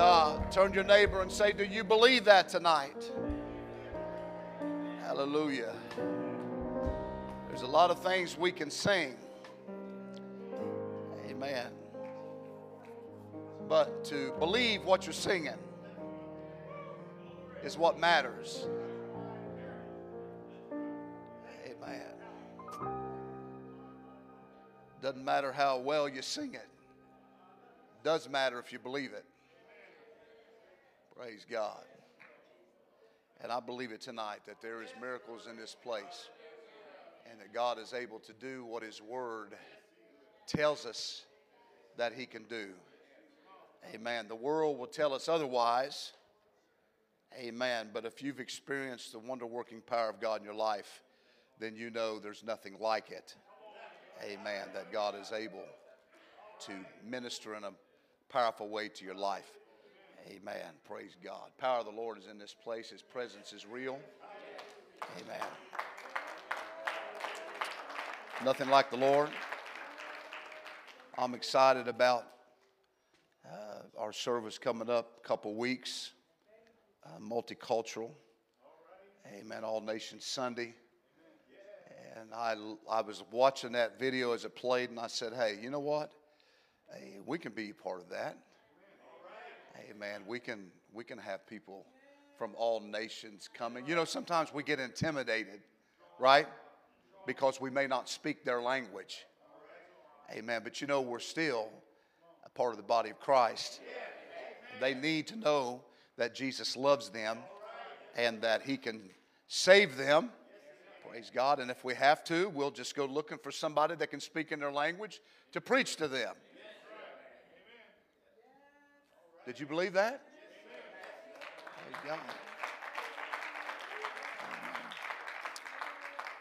God. Turn to your neighbor and say, Do you believe that tonight? Hallelujah. There's a lot of things we can sing. Amen. But to believe what you're singing is what matters. Amen. Doesn't matter how well you sing it. Does matter if you believe it. Praise God. And I believe it tonight that there is miracles in this place and that God is able to do what his word tells us that he can do. Amen. The world will tell us otherwise. Amen. But if you've experienced the wonder working power of God in your life, then you know there's nothing like it. Amen. That God is able to minister in a powerful way to your life. Amen. Praise God. Power of the Lord is in this place. His presence is real. Amen. Nothing like the Lord. I'm excited about uh, our service coming up a couple weeks. Uh, multicultural. Amen. All Nations Sunday. And I, I was watching that video as it played, and I said, hey, you know what? Hey, we can be a part of that. Amen. We can, we can have people from all nations coming. You know, sometimes we get intimidated, right? Because we may not speak their language. Amen. But you know, we're still a part of the body of Christ. They need to know that Jesus loves them and that He can save them. Praise God. And if we have to, we'll just go looking for somebody that can speak in their language to preach to them. Did you believe that? God.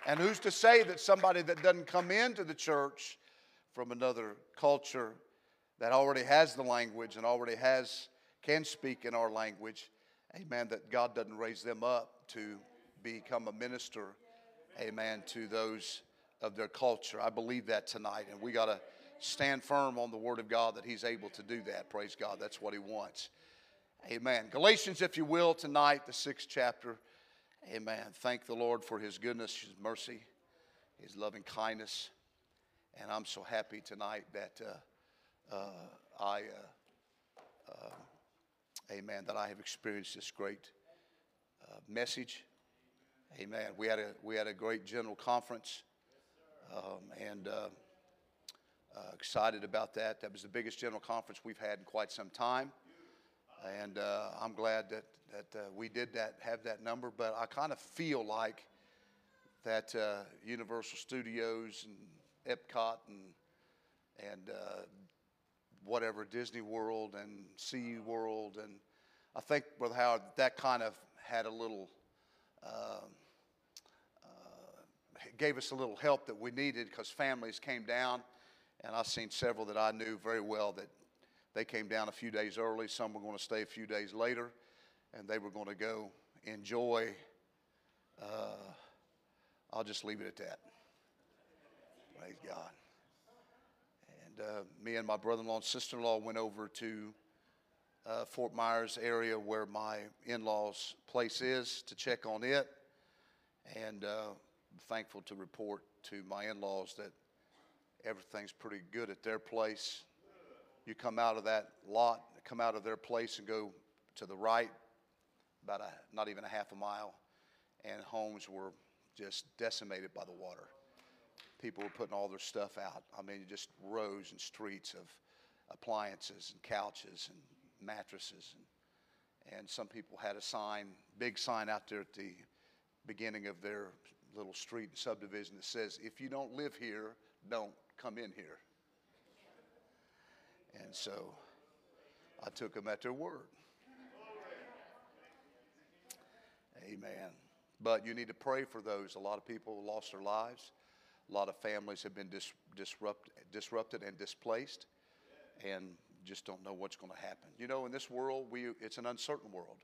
And who's to say that somebody that doesn't come into the church from another culture that already has the language and already has can speak in our language, amen, that God doesn't raise them up to become a minister, amen, to those of their culture. I believe that tonight, and we got to stand firm on the Word of God that He's able to do that. Praise God. That's what He wants. Amen. Galatians, if you will, tonight, the sixth chapter. Amen. Thank the Lord for His goodness, His mercy, His loving kindness. And I'm so happy tonight that uh, uh, I, uh, uh amen, that I have experienced this great uh, message. Amen. We had a, we had a great general conference. Um, and uh, excited about that. That was the biggest general conference we've had in quite some time, and uh, I'm glad that that uh, we did that, have that number. But I kind of feel like that uh, Universal Studios and Epcot and and uh, whatever Disney World and Sea World and I think Brother Howard that kind of had a little. Um, uh, gave us a little help that we needed because families came down and I've seen several that I knew very well that they came down a few days early. Some were going to stay a few days later, and they were going to go enjoy. Uh, I'll just leave it at that. Praise God. And uh, me and my brother in law and sister in law went over to uh, Fort Myers area where my in law's place is to check on it. And uh, thankful to report to my in laws that everything's pretty good at their place. You come out of that lot, come out of their place and go to the right, about a, not even a half a mile, and homes were just decimated by the water. People were putting all their stuff out. I mean, just rows and streets of appliances and couches and mattresses. And, and some people had a sign, big sign out there at the beginning of their little street subdivision that says, if you don't live here, don't come in here. And so I took them at their word. Amen. But you need to pray for those. A lot of people lost their lives. A lot of families have been dis- disrupt- disrupted and displaced and just don't know what's going to happen. You know, in this world, we, it's an uncertain world.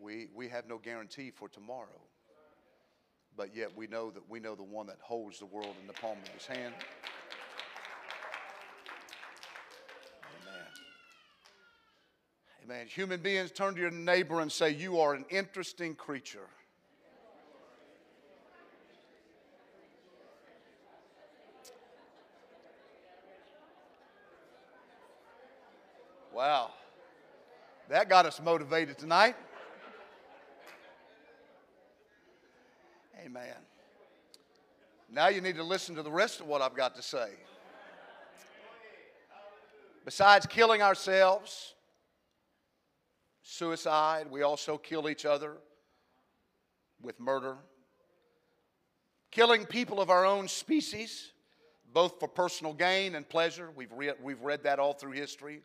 We, we have no guarantee for tomorrow. But yet we know that we know the one that holds the world in the palm of his hand. Amen. Amen. Human beings, turn to your neighbor and say, You are an interesting creature. Wow. That got us motivated tonight. Amen. Now you need to listen to the rest of what I've got to say. Besides killing ourselves, suicide, we also kill each other with murder. Killing people of our own species, both for personal gain and pleasure. We've read, we've read that all through history.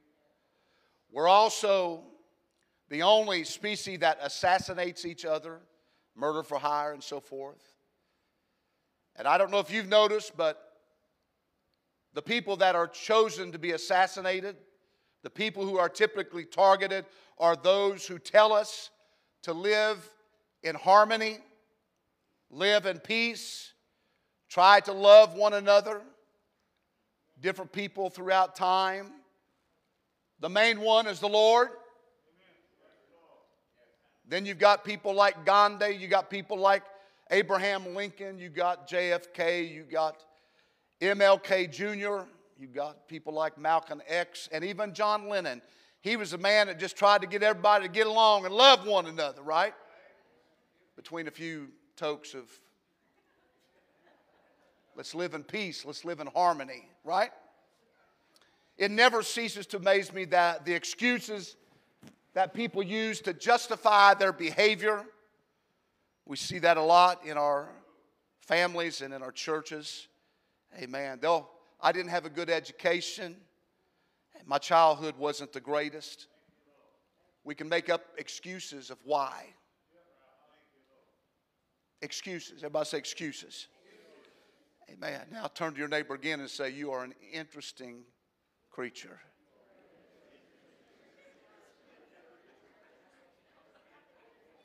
We're also the only species that assassinates each other, murder for hire, and so forth. And I don't know if you've noticed, but the people that are chosen to be assassinated, the people who are typically targeted, are those who tell us to live in harmony, live in peace, try to love one another, different people throughout time. The main one is the Lord. Then you've got people like Gandhi, you got people like Abraham Lincoln, you got JFK, you got MLK Jr., you got people like Malcolm X, and even John Lennon. He was a man that just tried to get everybody to get along and love one another, right? Between a few tokes of let's live in peace, let's live in harmony, right? It never ceases to amaze me that the excuses that people use to justify their behavior, we see that a lot in our families and in our churches. Amen. They'll, I didn't have a good education. My childhood wasn't the greatest. We can make up excuses of why. Excuses. Everybody say excuses. Amen. Now turn to your neighbor again and say, You are an interesting creature.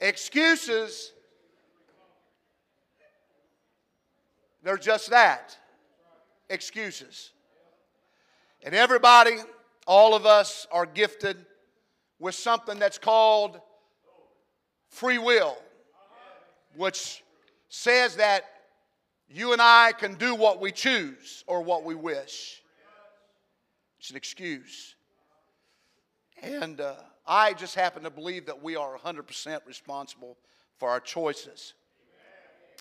Excuses, they're just that excuses. And everybody, all of us, are gifted with something that's called free will, which says that you and I can do what we choose or what we wish. It's an excuse. And uh, I just happen to believe that we are 100% responsible for our choices.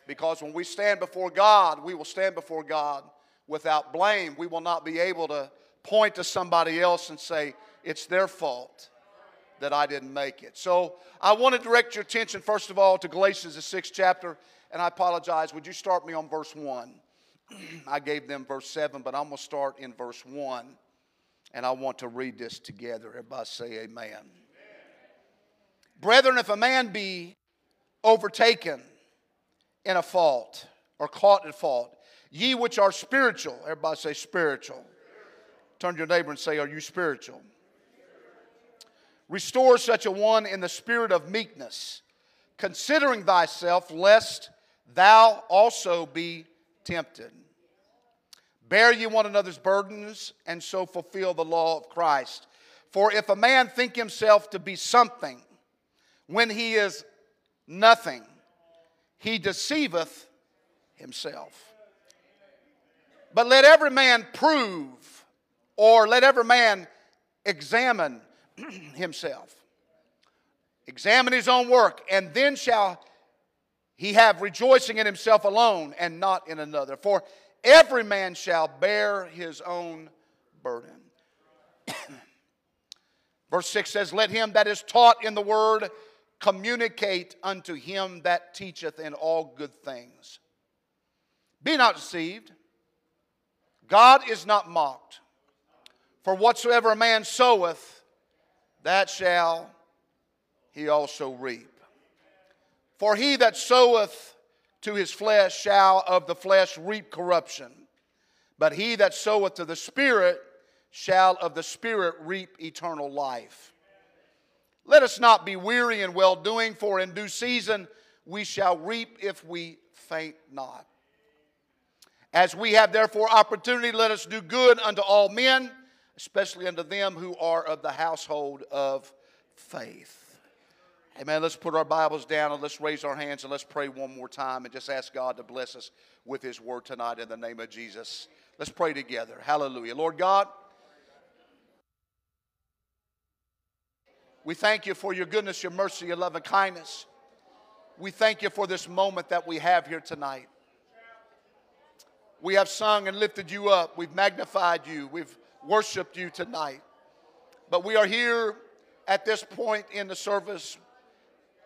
Because when we stand before God, we will stand before God without blame. We will not be able to point to somebody else and say, it's their fault that I didn't make it. So I want to direct your attention, first of all, to Galatians, the sixth chapter. And I apologize. Would you start me on verse 1? I gave them verse 7, but I'm going to start in verse 1. And I want to read this together. Everybody say amen. amen. Brethren, if a man be overtaken in a fault or caught in fault, ye which are spiritual, everybody say spiritual. Turn to your neighbor and say, Are you spiritual? Restore such a one in the spirit of meekness, considering thyself, lest thou also be tempted. Bear ye one another's burdens, and so fulfill the law of Christ. For if a man think himself to be something when he is nothing, he deceiveth himself. But let every man prove, or let every man examine himself. Examine his own work, and then shall he have rejoicing in himself alone and not in another. For every man shall bear his own burden. Verse 6 says, Let him that is taught in the word communicate unto him that teacheth in all good things. Be not deceived. God is not mocked. For whatsoever a man soweth, that shall he also reap. For he that soweth to his flesh shall of the flesh reap corruption, but he that soweth to the Spirit shall of the Spirit reap eternal life. Let us not be weary in well doing, for in due season we shall reap if we faint not. As we have therefore opportunity, let us do good unto all men, especially unto them who are of the household of faith. Amen. Let's put our Bibles down and let's raise our hands and let's pray one more time and just ask God to bless us with His word tonight in the name of Jesus. Let's pray together. Hallelujah. Lord God, we thank you for your goodness, your mercy, your love, and kindness. We thank you for this moment that we have here tonight. We have sung and lifted you up. We've magnified you. We've worshiped you tonight. But we are here at this point in the service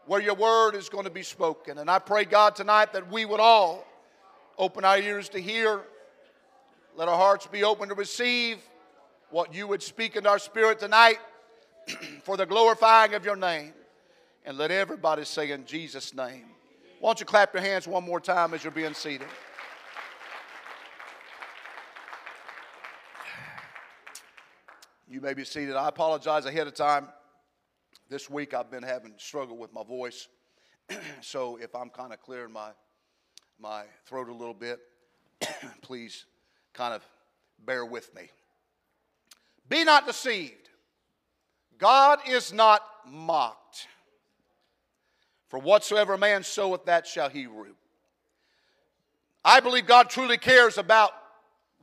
where your word is going to be spoken. And I pray, God, tonight that we would all open our ears to hear, let our hearts be open to receive what you would speak in our spirit tonight for the glorifying of your name. And let everybody say in Jesus' name. Why don't you clap your hands one more time as you're being seated? You may be seated. I apologize ahead of time. This week I've been having struggle with my voice. so if I'm kind of clearing my my throat a little bit, please kind of bear with me. Be not deceived. God is not mocked. For whatsoever man soweth, that shall he reap. I believe God truly cares about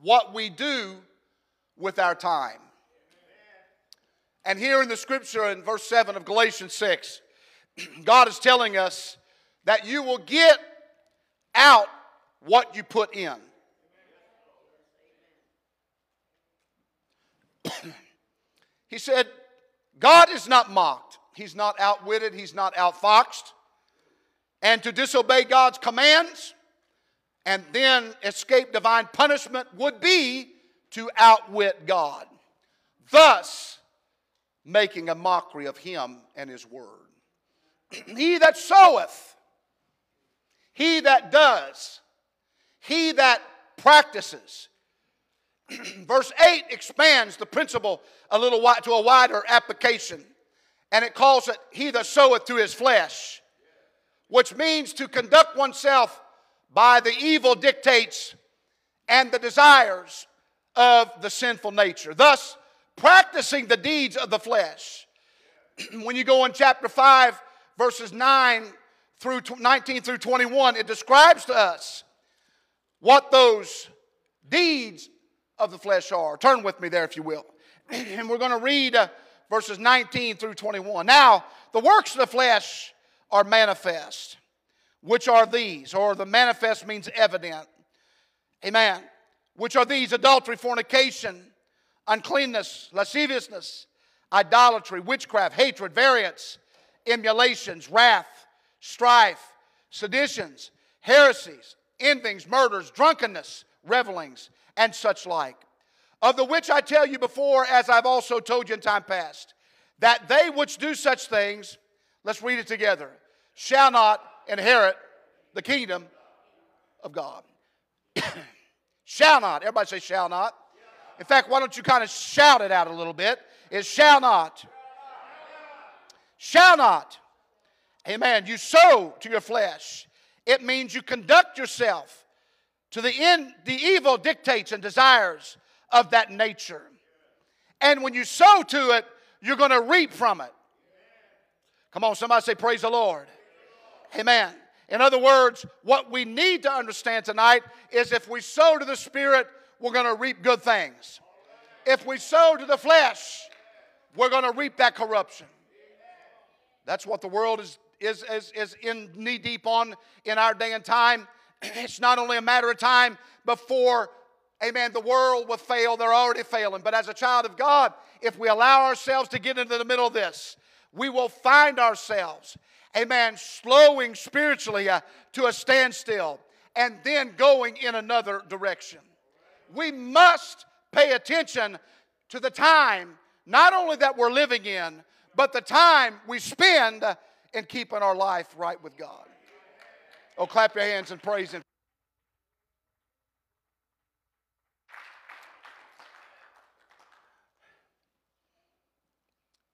what we do with our time. And here in the scripture in verse 7 of Galatians 6, God is telling us that you will get out what you put in. he said, God is not mocked. He's not outwitted. He's not outfoxed. And to disobey God's commands and then escape divine punishment would be to outwit God. Thus, making a mockery of him and his word. he that soweth, he that does, he that practices. Verse 8 expands the principle a little to a wider application, and it calls it he that soweth to his flesh, which means to conduct oneself by the evil dictates and the desires of the sinful nature. Thus, practicing the deeds of the flesh. when you go in chapter 5, verses 9 through 19 through 21, it describes to us what those deeds of the flesh are. Turn with me there, if you will. and we're going to read uh, verses 19 through 21. Now, the works of the flesh are manifest, which are these, or the manifest means evident. Amen. Which are these adultery, fornication uncleanness, lasciviousness, idolatry, witchcraft, hatred, variance, emulations, wrath, strife, seditions, heresies, envyings, murders, drunkenness, revelings, and such like. Of the which I tell you before, as I've also told you in time past, that they which do such things, let's read it together, shall not inherit the kingdom of God. shall not. Everybody say, shall not. In fact, why don't you kind of shout it out a little bit? It shall not. Shall not. Amen. You sow to your flesh. It means you conduct yourself to the end, the evil dictates and desires of that nature. And when you sow to it, you're going to reap from it. Come on, somebody say, Praise the Lord. Amen. In other words, what we need to understand tonight is if we sow to the Spirit, we're going to reap good things. If we sow to the flesh, we're going to reap that corruption. That's what the world is, is, is, is in knee deep on in our day and time. It's not only a matter of time before, amen, the world will fail, they're already failing. But as a child of God, if we allow ourselves to get into the middle of this, we will find ourselves, amen, slowing spiritually uh, to a standstill and then going in another direction. We must pay attention to the time, not only that we're living in, but the time we spend in keeping our life right with God. Oh, clap your hands and praise Him.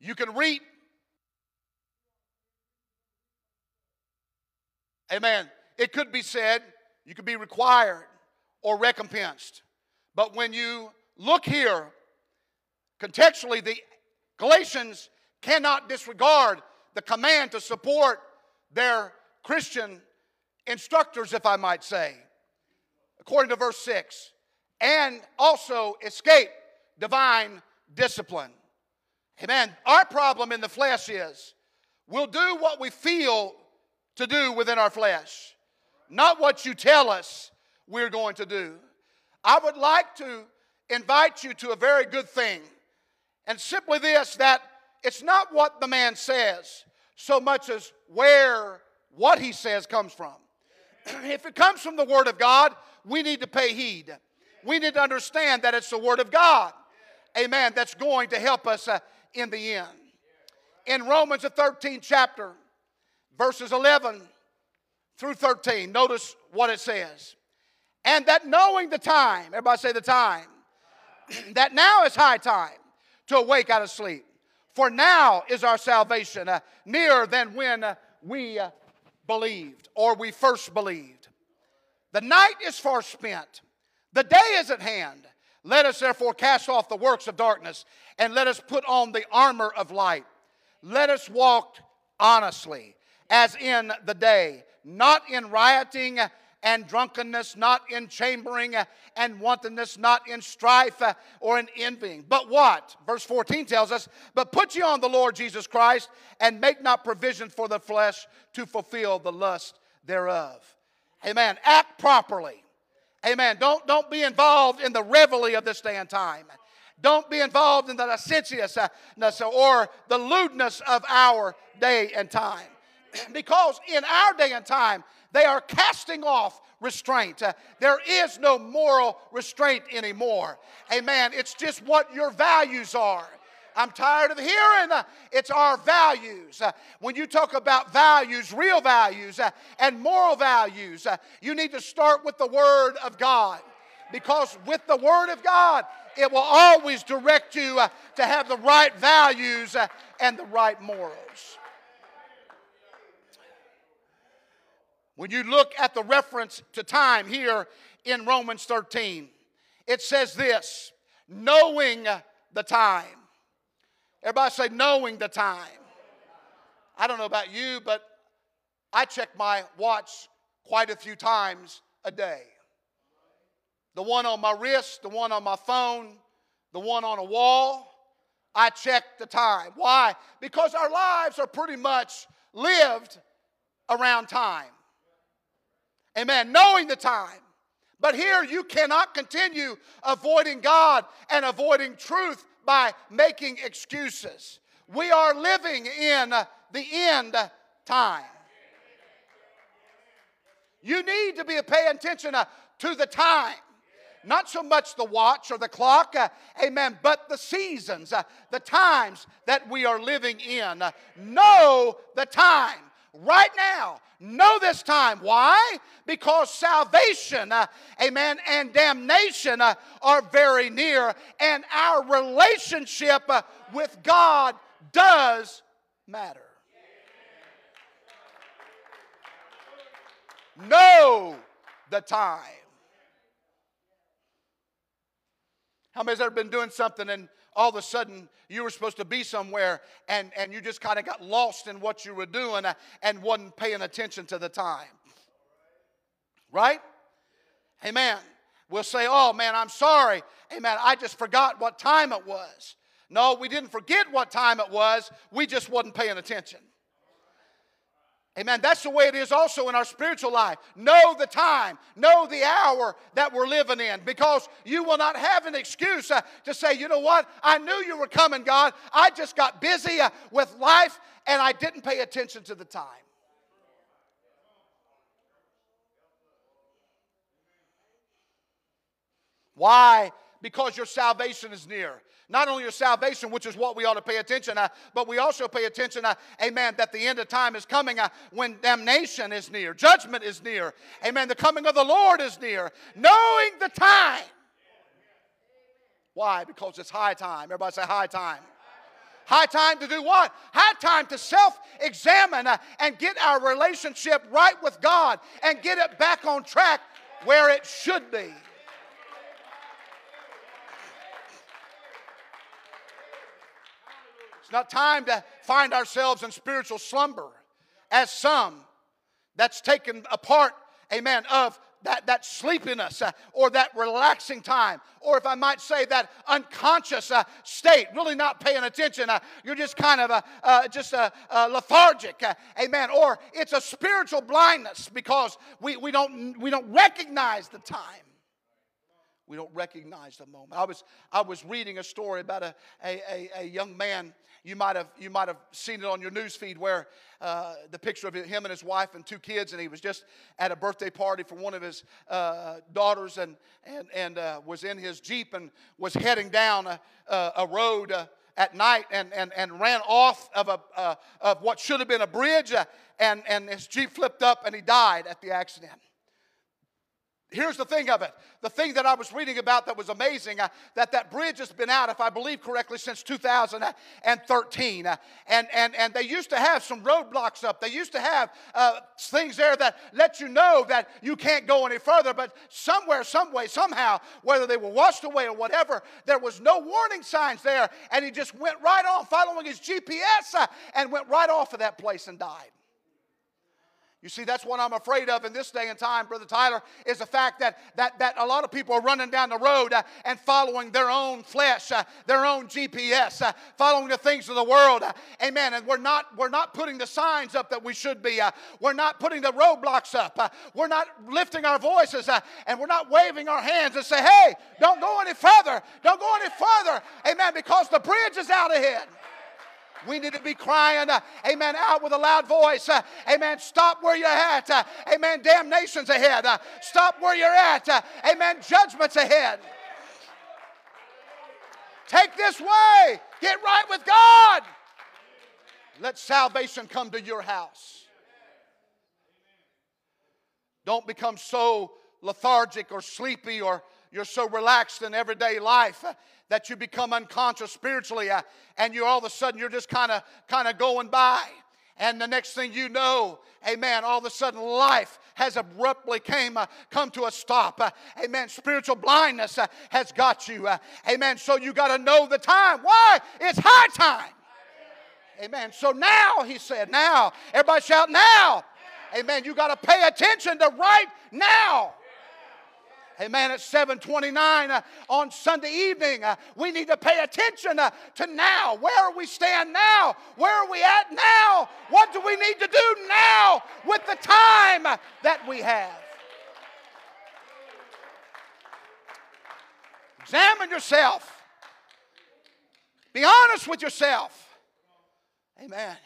You can reap. Amen. It could be said you could be required or recompensed. But when you look here, contextually, the Galatians cannot disregard the command to support their Christian instructors, if I might say, according to verse 6, and also escape divine discipline. Amen. Our problem in the flesh is we'll do what we feel to do within our flesh, not what you tell us we're going to do. I would like to invite you to a very good thing, and simply this that it's not what the man says so much as where what he says comes from. if it comes from the Word of God, we need to pay heed. We need to understand that it's the Word of God, amen, that's going to help us uh, in the end. In Romans, the 13th chapter, verses 11 through 13, notice what it says. And that knowing the time, everybody say the time, that now is high time to awake out of sleep. For now is our salvation uh, nearer than when uh, we uh, believed or we first believed. The night is far spent, the day is at hand. Let us therefore cast off the works of darkness and let us put on the armor of light. Let us walk honestly as in the day, not in rioting and drunkenness, not in chambering uh, and wantonness, not in strife uh, or in envying. But what? Verse 14 tells us, But put ye on the Lord Jesus Christ and make not provision for the flesh to fulfill the lust thereof. Amen. Act properly. Amen. Don't, don't be involved in the revelry of this day and time. Don't be involved in the licentiousness uh, or the lewdness of our day and time. because in our day and time, they are casting off restraint. Uh, there is no moral restraint anymore. Amen. It's just what your values are. I'm tired of hearing uh, it's our values. Uh, when you talk about values, real values, uh, and moral values, uh, you need to start with the Word of God. Because with the Word of God, it will always direct you uh, to have the right values and the right morals. When you look at the reference to time here in Romans 13, it says this knowing the time. Everybody say, knowing the time. I don't know about you, but I check my watch quite a few times a day. The one on my wrist, the one on my phone, the one on a wall. I check the time. Why? Because our lives are pretty much lived around time. Amen. Knowing the time. But here you cannot continue avoiding God and avoiding truth by making excuses. We are living in the end time. You need to be paying attention uh, to the time. Not so much the watch or the clock, uh, amen, but the seasons, uh, the times that we are living in. Know the time right now. Know this time. Why? Because salvation, uh, amen, and damnation uh, are very near, and our relationship uh, with God does matter. Know the time. How many's ever been doing something and all of a sudden you were supposed to be somewhere and, and you just kind of got lost in what you were doing uh, and wasn't paying attention to the time. Right? Amen. We'll say, oh man, I'm sorry. Amen. I just forgot what time it was. No, we didn't forget what time it was. We just wasn't paying attention. Amen. That's the way it is also in our spiritual life. Know the time, know the hour that we're living in because you will not have an excuse uh, to say, you know what, I knew you were coming, God. I just got busy uh, with life and I didn't pay attention to the time. Why? Because your salvation is near. Not only your salvation, which is what we ought to pay attention to, but we also pay attention to, amen, that the end of time is coming uh, when damnation is near, judgment is near, amen, the coming of the Lord is near, knowing the time. Why? Because it's high time. Everybody say high time. High time to do what? High time to self examine uh, and get our relationship right with God and get it back on track where it should be. It's not time to find ourselves in spiritual slumber as some that's taken a part, amen, of that, that sleepiness uh, or that relaxing time, or if I might say that unconscious uh, state, really not paying attention. Uh, you're just kind of a, uh, just a, a lethargic, uh, amen. Or it's a spiritual blindness because we, we, don't, we don't recognize the time. We don't recognize the moment. I was, I was reading a story about a, a, a, a young man you might have, you might have seen it on your news feed where uh, the picture of him and his wife and two kids, and he was just at a birthday party for one of his uh, daughters and, and, and uh, was in his Jeep and was heading down a, a road uh, at night and, and, and ran off of, a, uh, of what should have been a bridge, uh, and, and his Jeep flipped up and he died at the accident. Here's the thing of it. The thing that I was reading about that was amazing uh, that that bridge has been out, if I believe correctly, since 2013. Uh, and, and, and they used to have some roadblocks up. They used to have uh, things there that let you know that you can't go any further. But somewhere, some way, somehow, whether they were washed away or whatever, there was no warning signs there. And he just went right on following his GPS uh, and went right off of that place and died. You see, that's what I'm afraid of in this day and time, Brother Tyler, is the fact that, that, that a lot of people are running down the road uh, and following their own flesh, uh, their own GPS, uh, following the things of the world. Uh, amen. And we're not, we're not putting the signs up that we should be. Uh, we're not putting the roadblocks up. Uh, we're not lifting our voices and we're not waving our hands and say, hey, don't go any further. Don't go any further. Amen. Because the bridge is out ahead. We need to be crying, uh, amen, out with a loud voice. Uh, amen. Stop where you're at. Uh, amen. Damnation's ahead. Uh, stop where you're at. Uh, amen. Judgment's ahead. Take this way. Get right with God. Let salvation come to your house. Don't become so lethargic or sleepy or you're so relaxed in everyday life that you become unconscious spiritually uh, and you all of a sudden you're just kind of kind of going by. And the next thing you know amen all of a sudden life has abruptly came uh, come to a stop. Uh, amen spiritual blindness uh, has got you uh, amen. So you got to know the time. Why? It's high time. Amen. So now he said now everybody shout now. Amen. You got to pay attention to right now Amen. At 729 uh, on Sunday evening, uh, we need to pay attention uh, to now. Where we stand now? Where are we at now? What do we need to do now with the time that we have? Examine yourself. Be honest with yourself. Amen.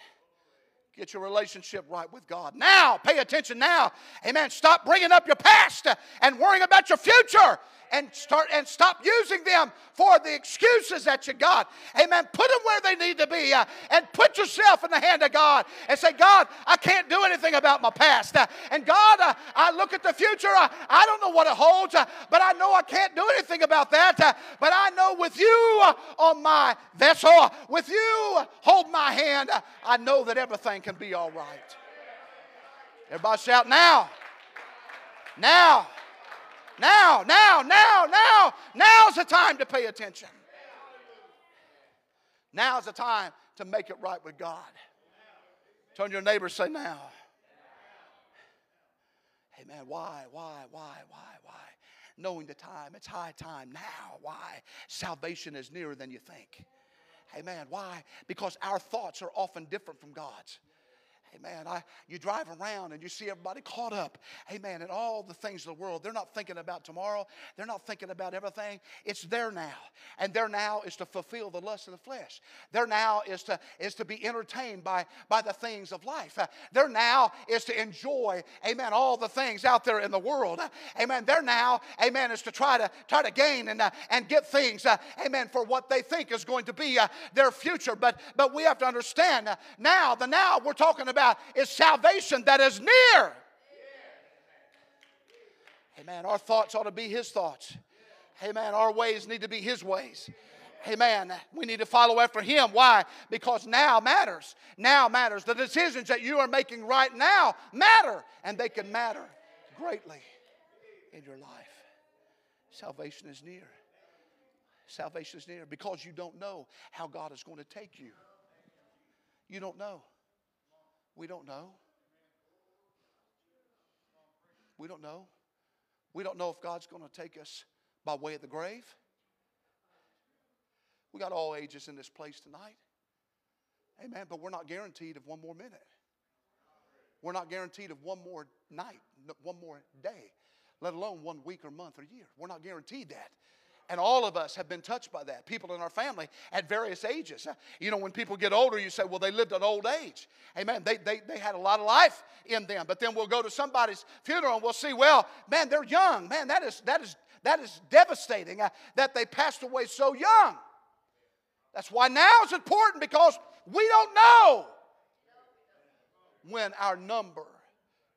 Get your relationship right with God. Now, pay attention now. Amen. Stop bringing up your past and worrying about your future and start and stop using them for the excuses that you got. Amen. Put them where they need to be uh, and put yourself in the hand of God and say, God, I can't do anything about my past. Uh, and God, uh, I look at the future. Uh, I don't know what it holds, uh, but I know I can't do anything about that. Uh, but I know with you on my vessel, with you hold my hand, I know that everything can be all right. Everybody shout now. Now. Now, now, now, now, now's the time to pay attention. Now's the time to make it right with God. Turn your neighbor, say now. Hey man, why, why, why, why, why? Knowing the time, it's high time now. Why? Salvation is nearer than you think. Hey, Amen. Why? Because our thoughts are often different from God's. Amen. I, you drive around and you see everybody caught up. Amen. And all the things of the world. They're not thinking about tomorrow. They're not thinking about everything. It's their now. And their now is to fulfill the lust of the flesh. Their now is to, is to be entertained by, by the things of life. Uh, their now is to enjoy, amen, all the things out there in the world. Uh, amen. Their now, amen, is to try to try to gain and, uh, and get things, uh, amen, for what they think is going to be their future. But but we have to understand now, the now we're talking about about is salvation that is near. Amen. Our thoughts ought to be His thoughts. Amen. Our ways need to be His ways. Amen. We need to follow after Him. Why? Because now matters. Now matters. The decisions that you are making right now matter, and they can matter greatly in your life. Salvation is near. Salvation is near because you don't know how God is going to take you. You don't know. We don't know. We don't know. We don't know if God's going to take us by way of the grave. We got all ages in this place tonight. Amen. But we're not guaranteed of one more minute. We're not guaranteed of one more night, one more day, let alone one week or month or year. We're not guaranteed that. And all of us have been touched by that. People in our family at various ages. You know, when people get older, you say, well, they lived an old age. Amen. They, they, they had a lot of life in them. But then we'll go to somebody's funeral and we'll see, well, man, they're young. Man, that is, that is, that is devastating uh, that they passed away so young. That's why now it's important because we don't know when our number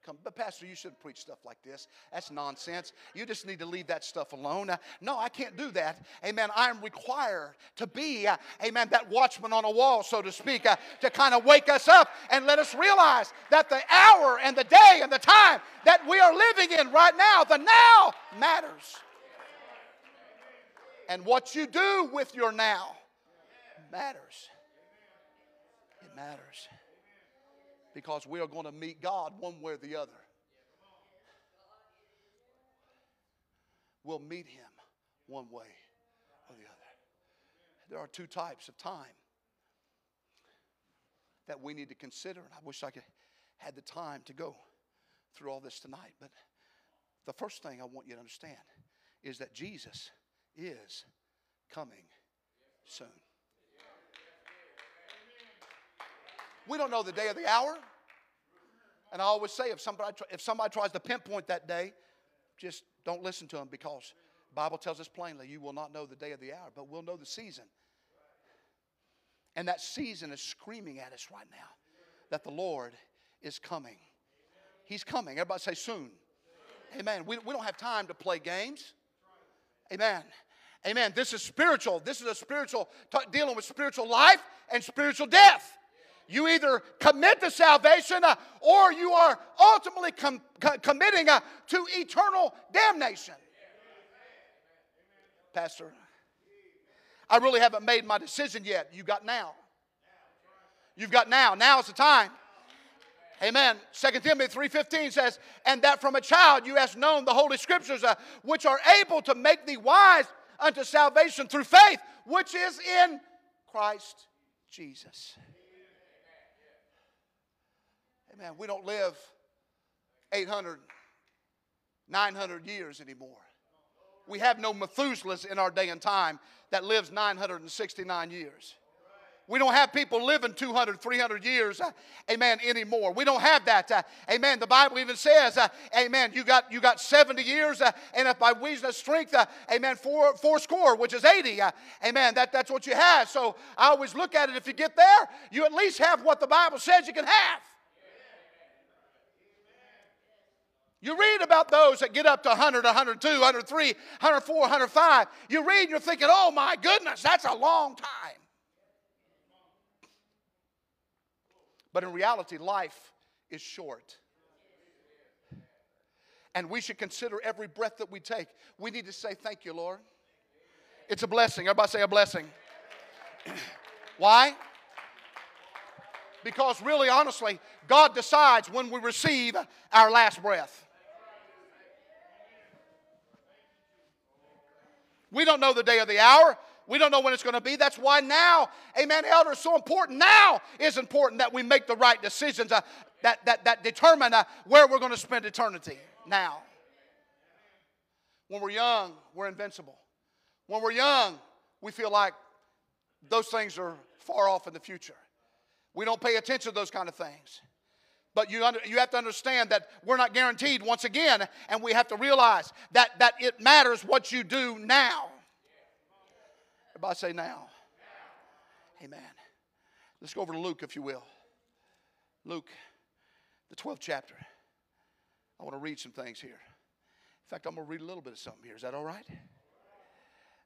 come. But, Pastor, you shouldn't preach stuff like this. That's nonsense. You just need to leave that stuff alone. Uh, no, I can't do that. Amen. I am required to be, uh, amen, that watchman on a wall, so to speak, uh, to kind of wake us up and let us realize that the hour and the day and the time that we are living in right now, the now matters. And what you do with your now matters. It matters because we are going to meet God one way or the other. We'll meet Him one way or the other. There are two types of time that we need to consider, and I wish I could had the time to go through all this tonight. But the first thing I want you to understand is that Jesus is coming soon. We don't know the day or the hour. And I always say if somebody, if somebody tries to pinpoint that day, just don't listen to them because the Bible tells us plainly you will not know the day or the hour, but we'll know the season. And that season is screaming at us right now that the Lord is coming. He's coming. Everybody say soon. Amen. We, we don't have time to play games. Amen. Amen. This is spiritual. This is a spiritual, t- dealing with spiritual life and spiritual death. You either commit to salvation uh, or you are ultimately com- co- committing uh, to eternal damnation. Pastor, I really haven't made my decision yet. You got now. You've got now. Now is the time. Amen. 2 Timothy 3.15 says, And that from a child you hast known the Holy Scriptures, uh, which are able to make thee wise unto salvation through faith, which is in Christ Jesus. Amen. We don't live 800, 900 years anymore. We have no Methuselahs in our day and time that lives 969 years. We don't have people living 200, 300 years, uh, amen, anymore. We don't have that. Uh, amen. The Bible even says, uh, amen, you got, you got 70 years, uh, and if by reason of strength, uh, amen, four, four score, which is 80, uh, amen, that, that's what you have. So I always look at it, if you get there, you at least have what the Bible says you can have. You read about those that get up to 100, 102, 103, 104, 105. You read and you're thinking, oh my goodness, that's a long time. But in reality, life is short. And we should consider every breath that we take. We need to say, Thank you, Lord. It's a blessing. Everybody say a blessing. Why? Because really, honestly, God decides when we receive our last breath. We don't know the day or the hour. We don't know when it's going to be. That's why now, amen, elder is so important. Now is important that we make the right decisions uh, that, that, that determine uh, where we're going to spend eternity. Now. When we're young, we're invincible. When we're young, we feel like those things are far off in the future. We don't pay attention to those kind of things. But you, under, you have to understand that we're not guaranteed once again, and we have to realize that, that it matters what you do now. Everybody say now. Amen. Let's go over to Luke, if you will. Luke, the 12th chapter. I want to read some things here. In fact, I'm going to read a little bit of something here. Is that all right?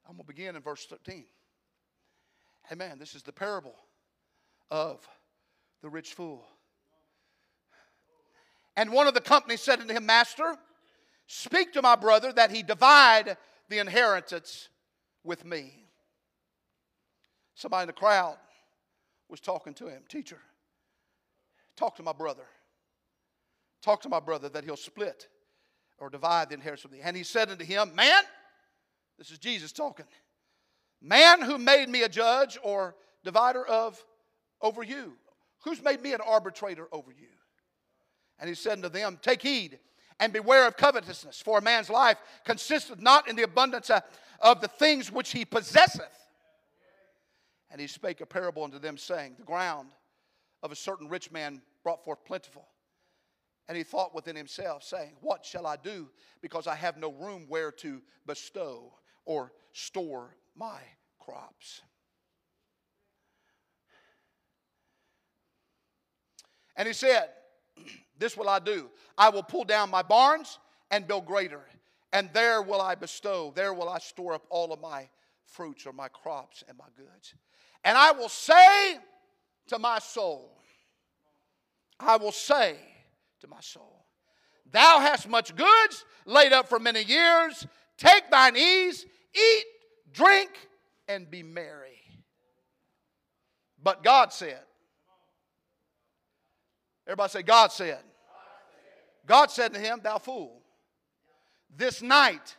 I'm going to begin in verse 13. Amen. This is the parable of the rich fool. And one of the company said unto him, Master, speak to my brother that he divide the inheritance with me. Somebody in the crowd was talking to him, Teacher, talk to my brother. Talk to my brother that he'll split or divide the inheritance with me. And he said unto him, Man, this is Jesus talking, man who made me a judge or divider of over you? Who's made me an arbitrator over you? And he said unto them, Take heed and beware of covetousness, for a man's life consisteth not in the abundance of the things which he possesseth. And he spake a parable unto them, saying, The ground of a certain rich man brought forth plentiful. And he thought within himself, saying, What shall I do? Because I have no room where to bestow or store my crops. And he said, This will I do. I will pull down my barns and build greater, and there will I bestow, there will I store up all of my fruits or my crops and my goods. And I will say to my soul, I will say, to my soul. Thou hast much goods laid up for many years. Take thine ease, eat, drink, and be merry. But God said, Everybody say, God said. God said to him, Thou fool, this night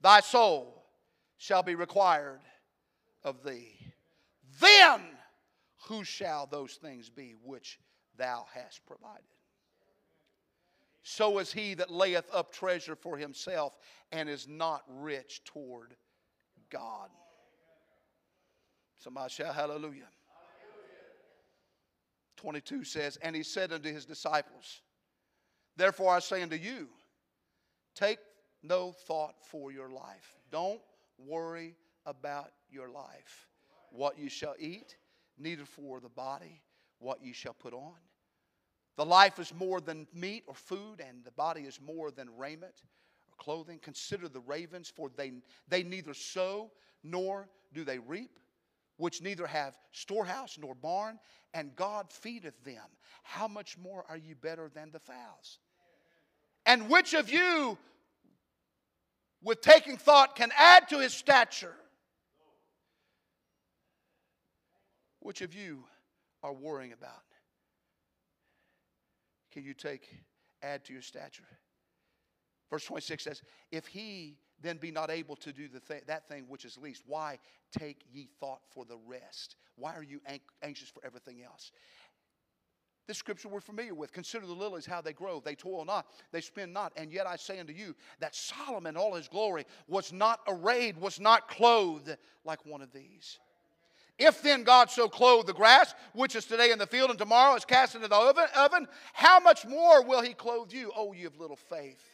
thy soul shall be required of thee. Then who shall those things be which thou hast provided? so is he that layeth up treasure for himself and is not rich toward God. Somebody shout hallelujah. hallelujah. 22 says, And he said unto his disciples, Therefore I say unto you, take no thought for your life. Don't worry about your life. What you shall eat, neither for the body what you shall put on. The life is more than meat or food, and the body is more than raiment or clothing. Consider the ravens, for they, they neither sow nor do they reap, which neither have storehouse nor barn, and God feedeth them. How much more are you better than the fowls? And which of you, with taking thought, can add to his stature? Which of you are worrying about? can you take, add to your stature? Verse 26 says, If he then be not able to do the th- that thing which is least, why take ye thought for the rest? Why are you an- anxious for everything else? This scripture we're familiar with. Consider the lilies, how they grow. They toil not, they spin not. And yet I say unto you that Solomon, all his glory, was not arrayed, was not clothed like one of these. If then God so clothe the grass, which is today in the field and tomorrow is cast into the oven, how much more will he clothe you, O ye of little faith?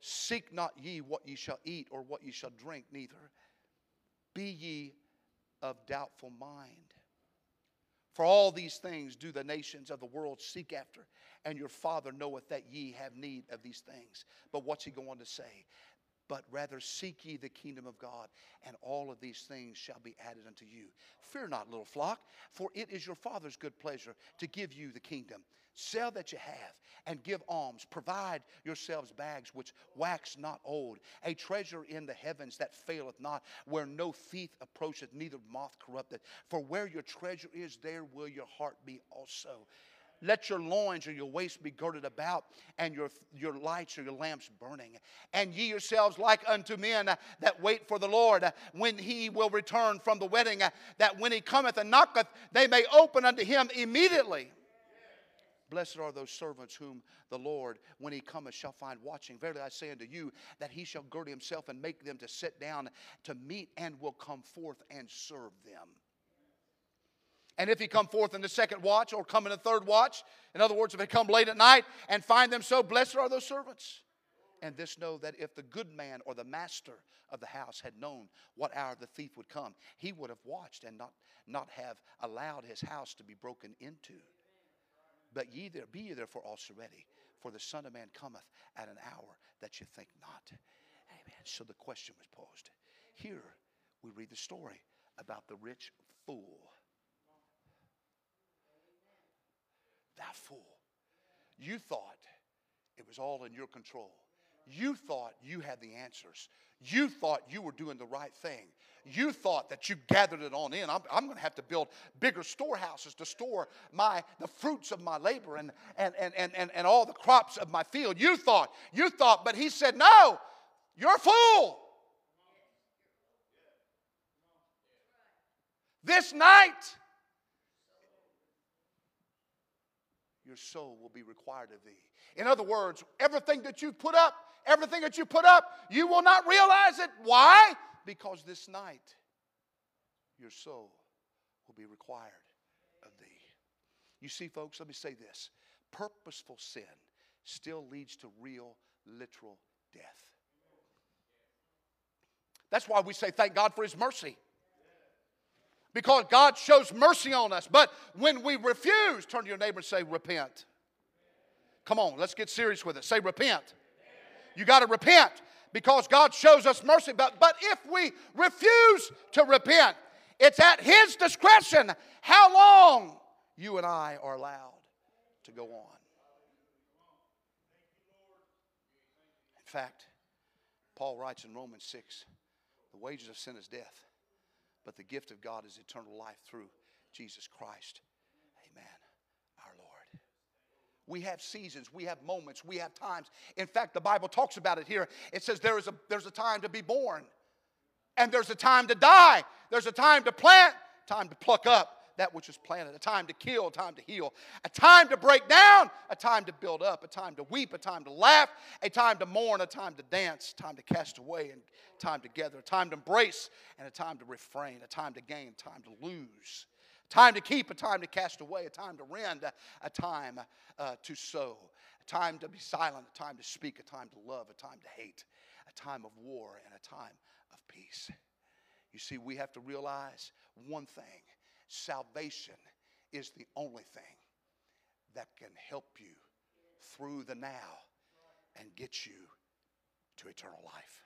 Seek not ye what ye shall eat or what ye shall drink, neither. Be ye of doubtful mind. For all these things do the nations of the world seek after, and your Father knoweth that ye have need of these things. But what's he going to say? but rather seek ye the kingdom of God, and all of these things shall be added unto you. Fear not, little flock, for it is your Father's good pleasure to give you the kingdom. Sell that you have and give alms. Provide yourselves bags which wax not old, a treasure in the heavens that faileth not, where no thief approacheth, neither moth corrupteth. For where your treasure is, there will your heart be also. let your loins or your waist be girded about, and your, your lights or your lamps burning. And ye yourselves like unto men that wait for the Lord when he will return from the wedding, that when he cometh and knocketh, they may open unto him immediately. Blessed are those servants whom the Lord, when he cometh, shall find watching. Verily I say unto you, that he shall gird himself and make them to sit down to meat, and will come forth and serve them. And if he come forth in the second watch or come in the third watch, in other words, if he come late at night and find them so, blessed are those servants. And this know that if the good man or the master of the house had known what hour the thief would come, he would have watched and not, not have allowed his house to be broken into. But ye there, be ye therefore also ready, for the Son of Man cometh at an hour that you think not. Amen. So the question was posed. Here we read the story about the rich fool. That fool. You thought it was all in your control. You thought you had the answers. You thought you were doing the right thing. You thought that you gathered it on in. I'm, I'm going to have to build bigger storehouses to store my the fruits of my labor and, and, and, and, and, and all the crops of my field. You thought, you thought, but he said, No, you're a fool. This night, your soul will be required of thee. In other words, everything that you've put up, everything that you put up, you will not realize it. Why? Because this night your soul will be required of thee. You see, folks, let me say this purposeful sin still leads to real, literal death. That's why we say thank God for His mercy. Because God shows mercy on us. But when we refuse, turn to your neighbor and say, repent. Come on, let's get serious with it. Say, repent. You got to repent because God shows us mercy. But, but if we refuse to repent, it's at His discretion how long you and I are allowed to go on. In fact, Paul writes in Romans 6 the wages of sin is death, but the gift of God is eternal life through Jesus Christ we have seasons, we have moments, we have times. In fact, the Bible talks about it here. It says there is a, there's a time to be born, and there's a time to die. There's a time to plant, time to pluck up that which is planted, a time to kill, time to heal, a time to break down, a time to build up, a time to weep, a time to laugh, a time to mourn, a time to dance, time to cast away, and time to gather, a time to embrace, and a time to refrain, a time to gain, time to lose time to keep, a time to cast away, a time to rend, a, time uh, to sow, a time to be silent, a time to speak, a time to love, a time to hate, a time of war, and a time of peace. You see, we have to realize one thing salvation is the only thing that can help you through the now and get you to eternal life.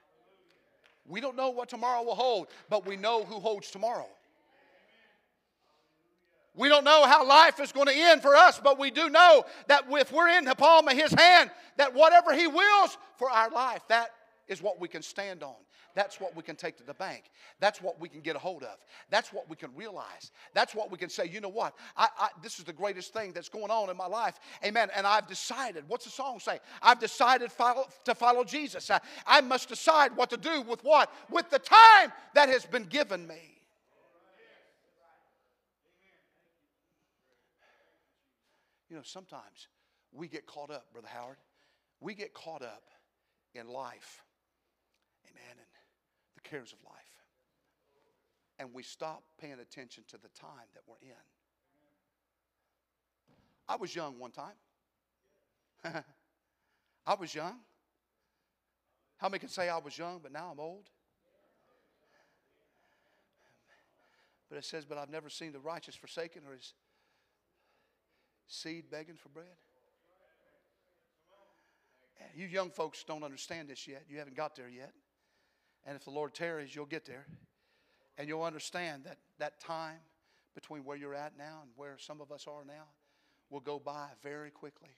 We don't know what tomorrow will hold, but we know who holds tomorrow. We don't know how life is going to end for us, but we do know that if we're in the palm of His hand, that whatever He wills for our life, that is what we can stand on. That's what we can take to the bank. That's what we can get a hold of. That's what we can realize. That's what we can say, you know what? I, I, this is the greatest thing that's going on in my life. Amen. And I've decided, what's the song say? I've decided follow, to follow Jesus. I, I must decide what to do with what? With the time that has been given me. You know, sometimes we get caught up, Brother Howard. We get caught up in life, amen, and the cares of life. And we stop paying attention to the time that we're in. I was young one time. I was young. How many can say I was young, but now I'm old? But it says, But I've never seen the righteous forsaken or his seed begging for bread? Eh, you young folks don't understand this yet. You haven't got there yet. And if the Lord tarries, you'll get there. And you'll understand that that time between where you're at now and where some of us are now will go by very quickly.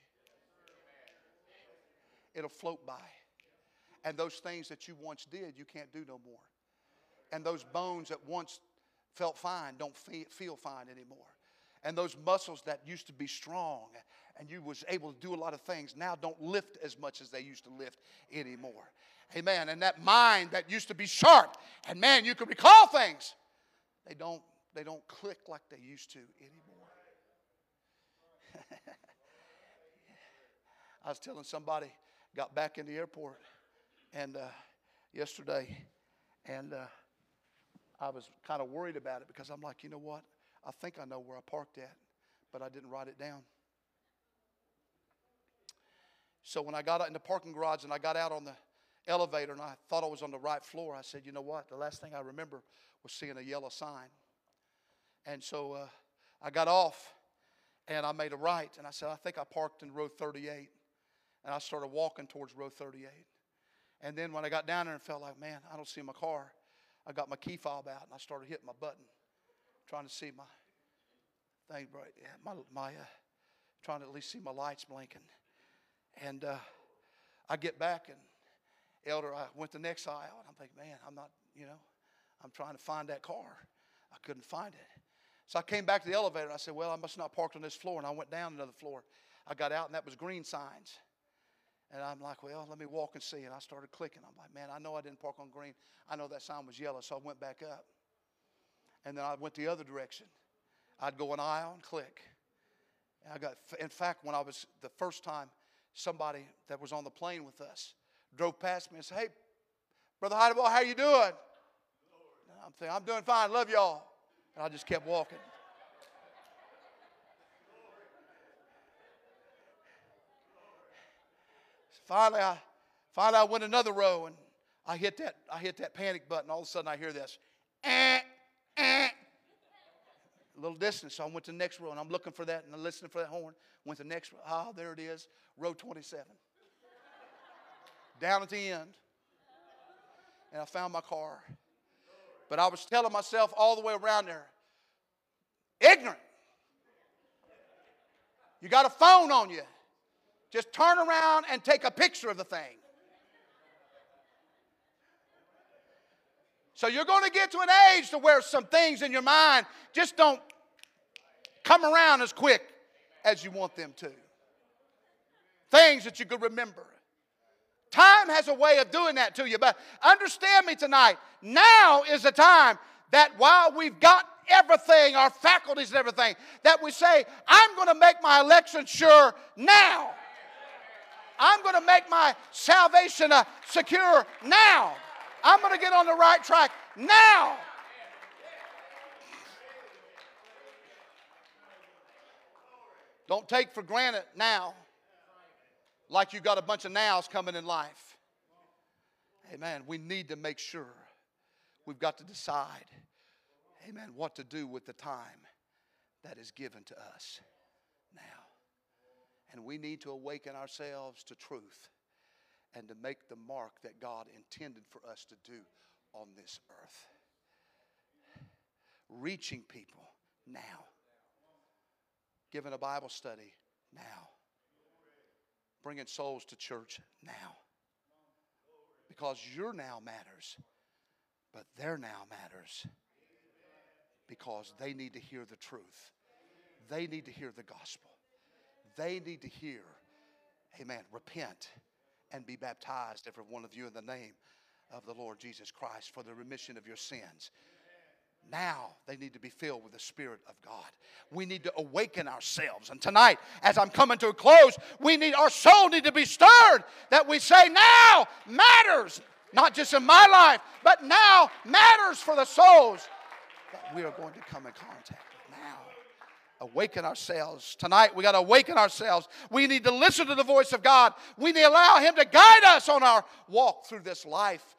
It'll float by. And those things that you once did, you can't do no more. And those bones that once felt fine don't feel fine anymore. And those muscles that used to be strong and you was able to do a lot of things now don't lift as much as they used to lift anymore. Amen. And that mind that used to be sharp and man, you could recall things. They don't they don't click like they used to anymore. I was telling somebody, got back in the airport and uh, yesterday, and uh, I was kind of worried about it because I'm like, you know what? I think I know where I parked at, but I didn't write it down. So when I got out in the parking garage and I got out on the elevator and I thought I was on the right floor, I said, you know what? The last thing I remember was seeing a yellow sign. And so uh, I got off and I made a right and I said, I think I parked in row 38. And I started walking towards row 38. And then when I got down there and felt like, man, I don't see my car, I got my key fob out and I started hitting my button, trying to see my thing, yeah, my, my uh, trying to at least see my lights blinking. And uh, I get back and elder, I went the next aisle and I'm thinking, man, I'm not, you know, I'm trying to find that car. I couldn't find it. So I came back to the elevator and I said, well, I must not parked on this floor. And I went down another floor. I got out and that was green signs. And I'm like, well, let me walk and see. And I started clicking. I'm like, man, I know I didn't park on green. I know that sign was yellow. So I went back up. And then I went the other direction. I'd go an aisle and click. And I got, in fact, when I was the first time, somebody that was on the plane with us drove past me and said, hey, Brother Heideball, how you doing? I'm saying, I'm doing fine. Love y'all. And I just kept walking. Finally, I finally I went another row and I hit that I hit that panic button. All of a sudden, I hear this. Eh, eh. A little distance, so I went to the next row and I'm looking for that and I'm listening for that horn. Went to the next row. Ah, there it is, row 27. Down at the end. And I found my car. But I was telling myself all the way around there, ignorant. You got a phone on you. Just turn around and take a picture of the thing. So you're going to get to an age to where some things in your mind just don't come around as quick as you want them to. Things that you could remember. Time has a way of doing that to you, but understand me tonight. Now is the time that while we've got everything, our faculties and everything, that we say, I'm going to make my election sure now. I'm going to make my salvation uh, secure now. I'm going to get on the right track now. Don't take for granted now like you got a bunch of nows coming in life. Amen. We need to make sure we've got to decide, amen, what to do with the time that is given to us now. And we need to awaken ourselves to truth and to make the mark that God intended for us to do on this earth. Reaching people now. Giving a Bible study now. Bringing souls to church now. Because your now matters, but their now matters. Because they need to hear the truth, they need to hear the gospel. They need to hear, amen, repent and be baptized, every one of you, in the name of the Lord Jesus Christ for the remission of your sins. Now they need to be filled with the Spirit of God. We need to awaken ourselves. And tonight, as I'm coming to a close, we need our soul need to be stirred that we say now matters, not just in my life, but now matters for the souls that we are going to come in contact awaken ourselves. Tonight, we got to awaken ourselves. We need to listen to the voice of God. We need to allow Him to guide us on our walk through this life.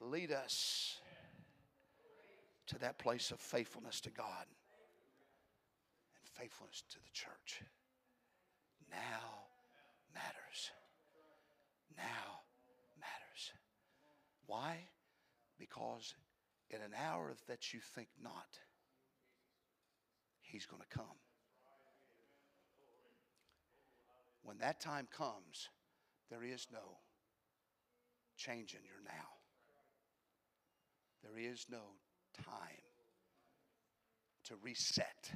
Lead us to that place of faithfulness to God and faithfulness to the church. Now matters. Now matters. Why? Because in an hour that you think not, He's going to come. When that time comes, there is no change in your now. There is no time to reset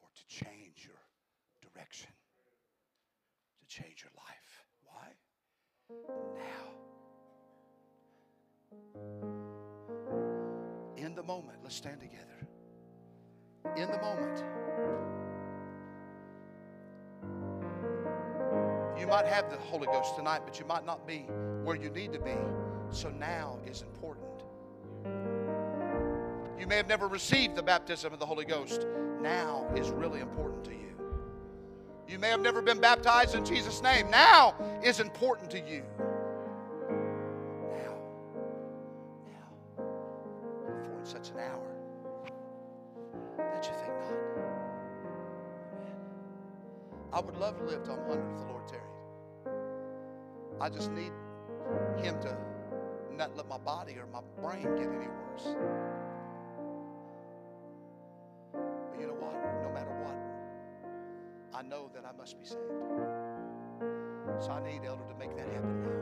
or to change your direction, to change your life. Why? Now. In the moment, let's stand together. In the moment. You might have the Holy Ghost tonight, but you might not be where you need to be. So now is important. You may have never received the baptism of the Holy Ghost. Now is really important to you. You may have never been baptized in Jesus' name. Now is important to you. Love to live to 100 if the Lord tarried. I just need Him to not let my body or my brain get any worse. But you know what? No matter what, I know that I must be saved. So I need Elder to make that happen now.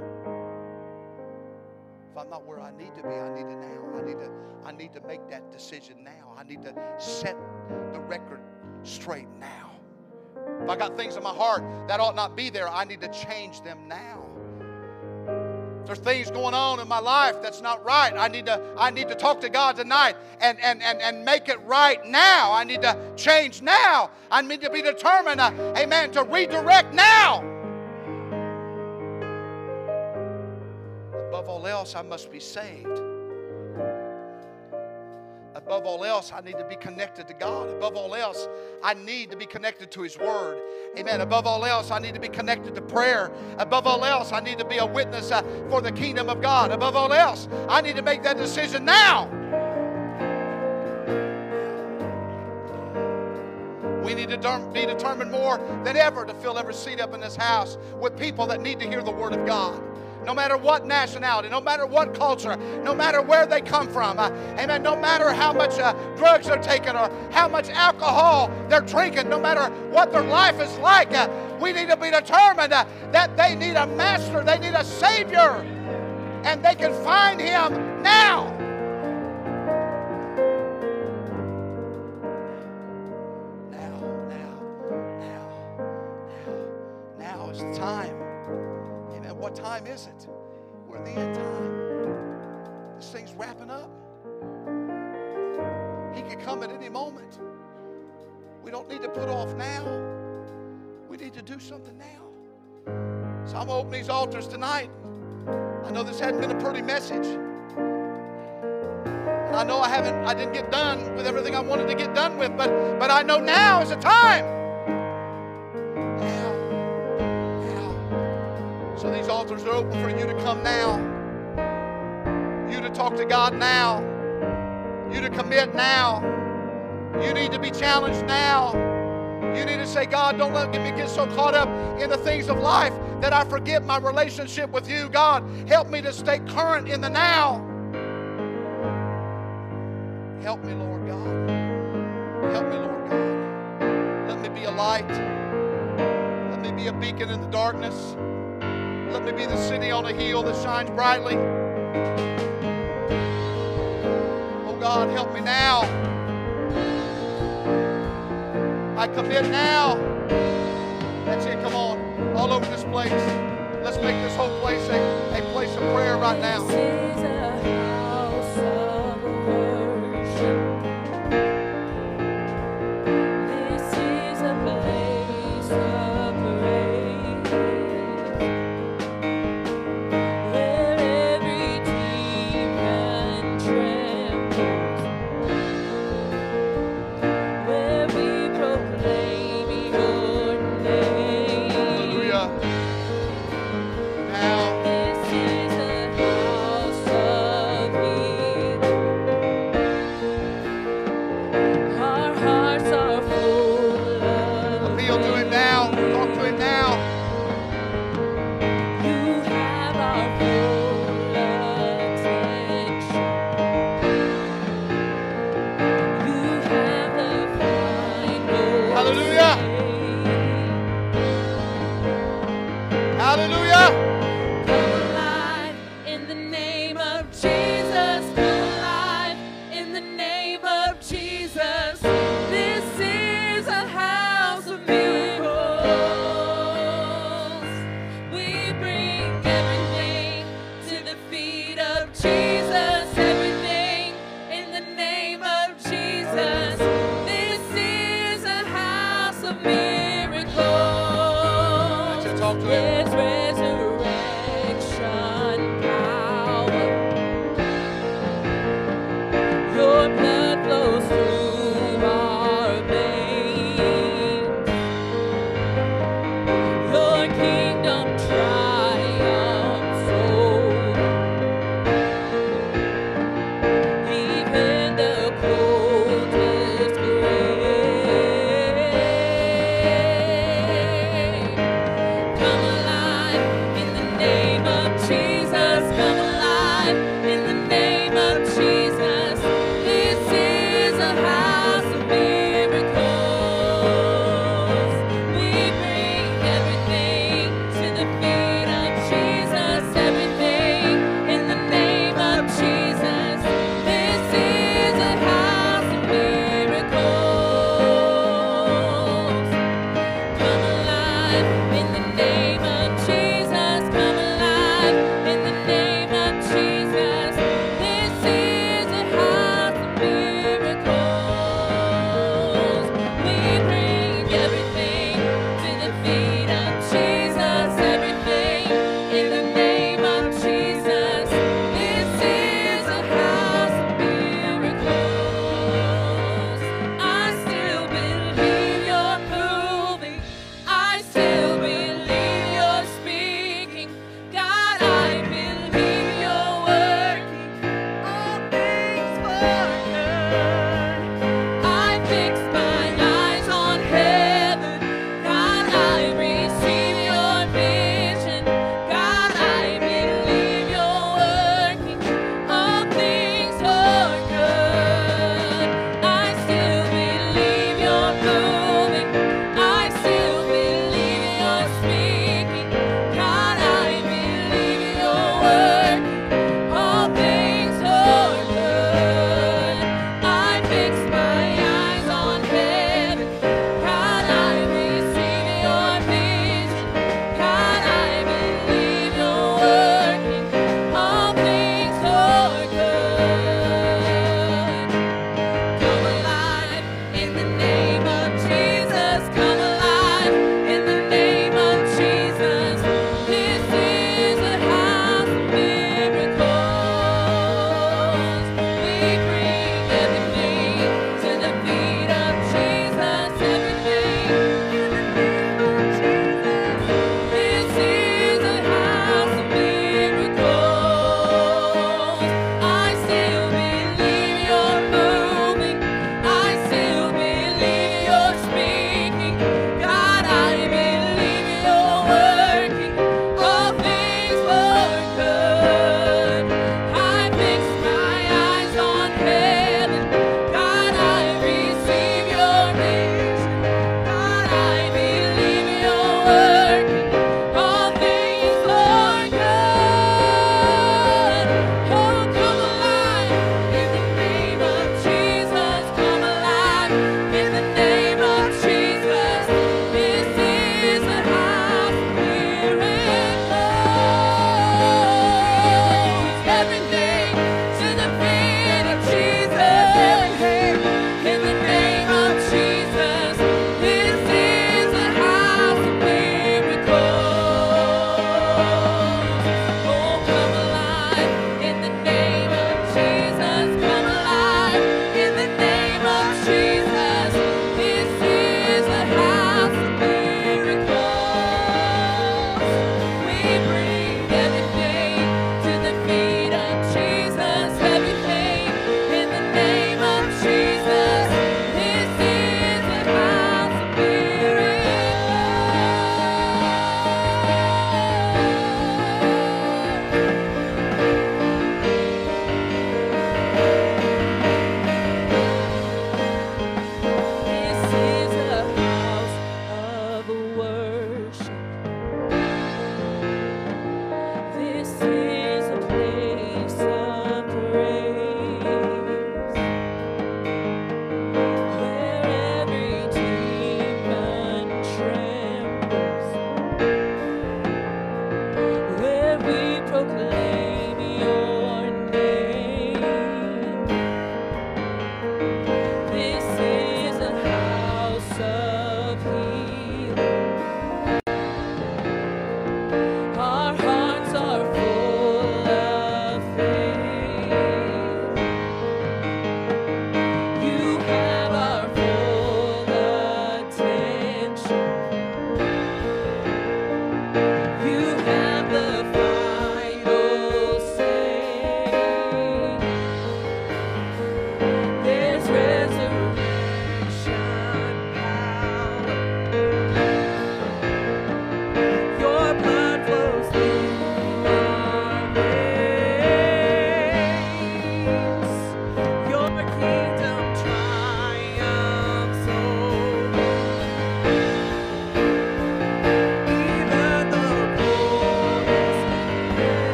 If I'm not where I need to be, I need to now. I need to, I need to make that decision now. I need to set the record straight now. If I got things in my heart that ought not be there, I need to change them now. If there's things going on in my life that's not right, I need to, I need to talk to God tonight and, and, and, and make it right now. I need to change now. I need to be determined, uh, amen, to redirect now. Above all else, I must be saved. Above all else, I need to be connected to God. Above all else, I need to be connected to His Word. Amen. Above all else, I need to be connected to prayer. Above all else, I need to be a witness uh, for the kingdom of God. Above all else, I need to make that decision now. We need to be determined more than ever to fill every seat up in this house with people that need to hear the Word of God no matter what nationality, no matter what culture, no matter where they come from. Uh, amen. No matter how much uh, drugs they're taking or how much alcohol they're drinking, no matter what their life is like, uh, we need to be determined uh, that they need a master, they need a savior, and they can find him now. Now, now, now, now is the time time is it? We're in the end time. This thing's wrapping up. He could come at any moment. We don't need to put off now. We need to do something now. So I'm going to open these altars tonight. I know this hadn't been a pretty message. And I know I haven't, I didn't get done with everything I wanted to get done with, but, but I know now is the time. These altars are open for you to come now. You to talk to God now. You to commit now. You need to be challenged now. You need to say, God, don't let me get so caught up in the things of life that I forget my relationship with you. God, help me to stay current in the now. Help me, Lord God. Help me, Lord God. Let me be a light. Let me be a beacon in the darkness. Let me be the city on a hill that shines brightly. Oh God, help me now. I commit now. That's it, come on. All over this place. Let's make this whole place a, a place of prayer right now.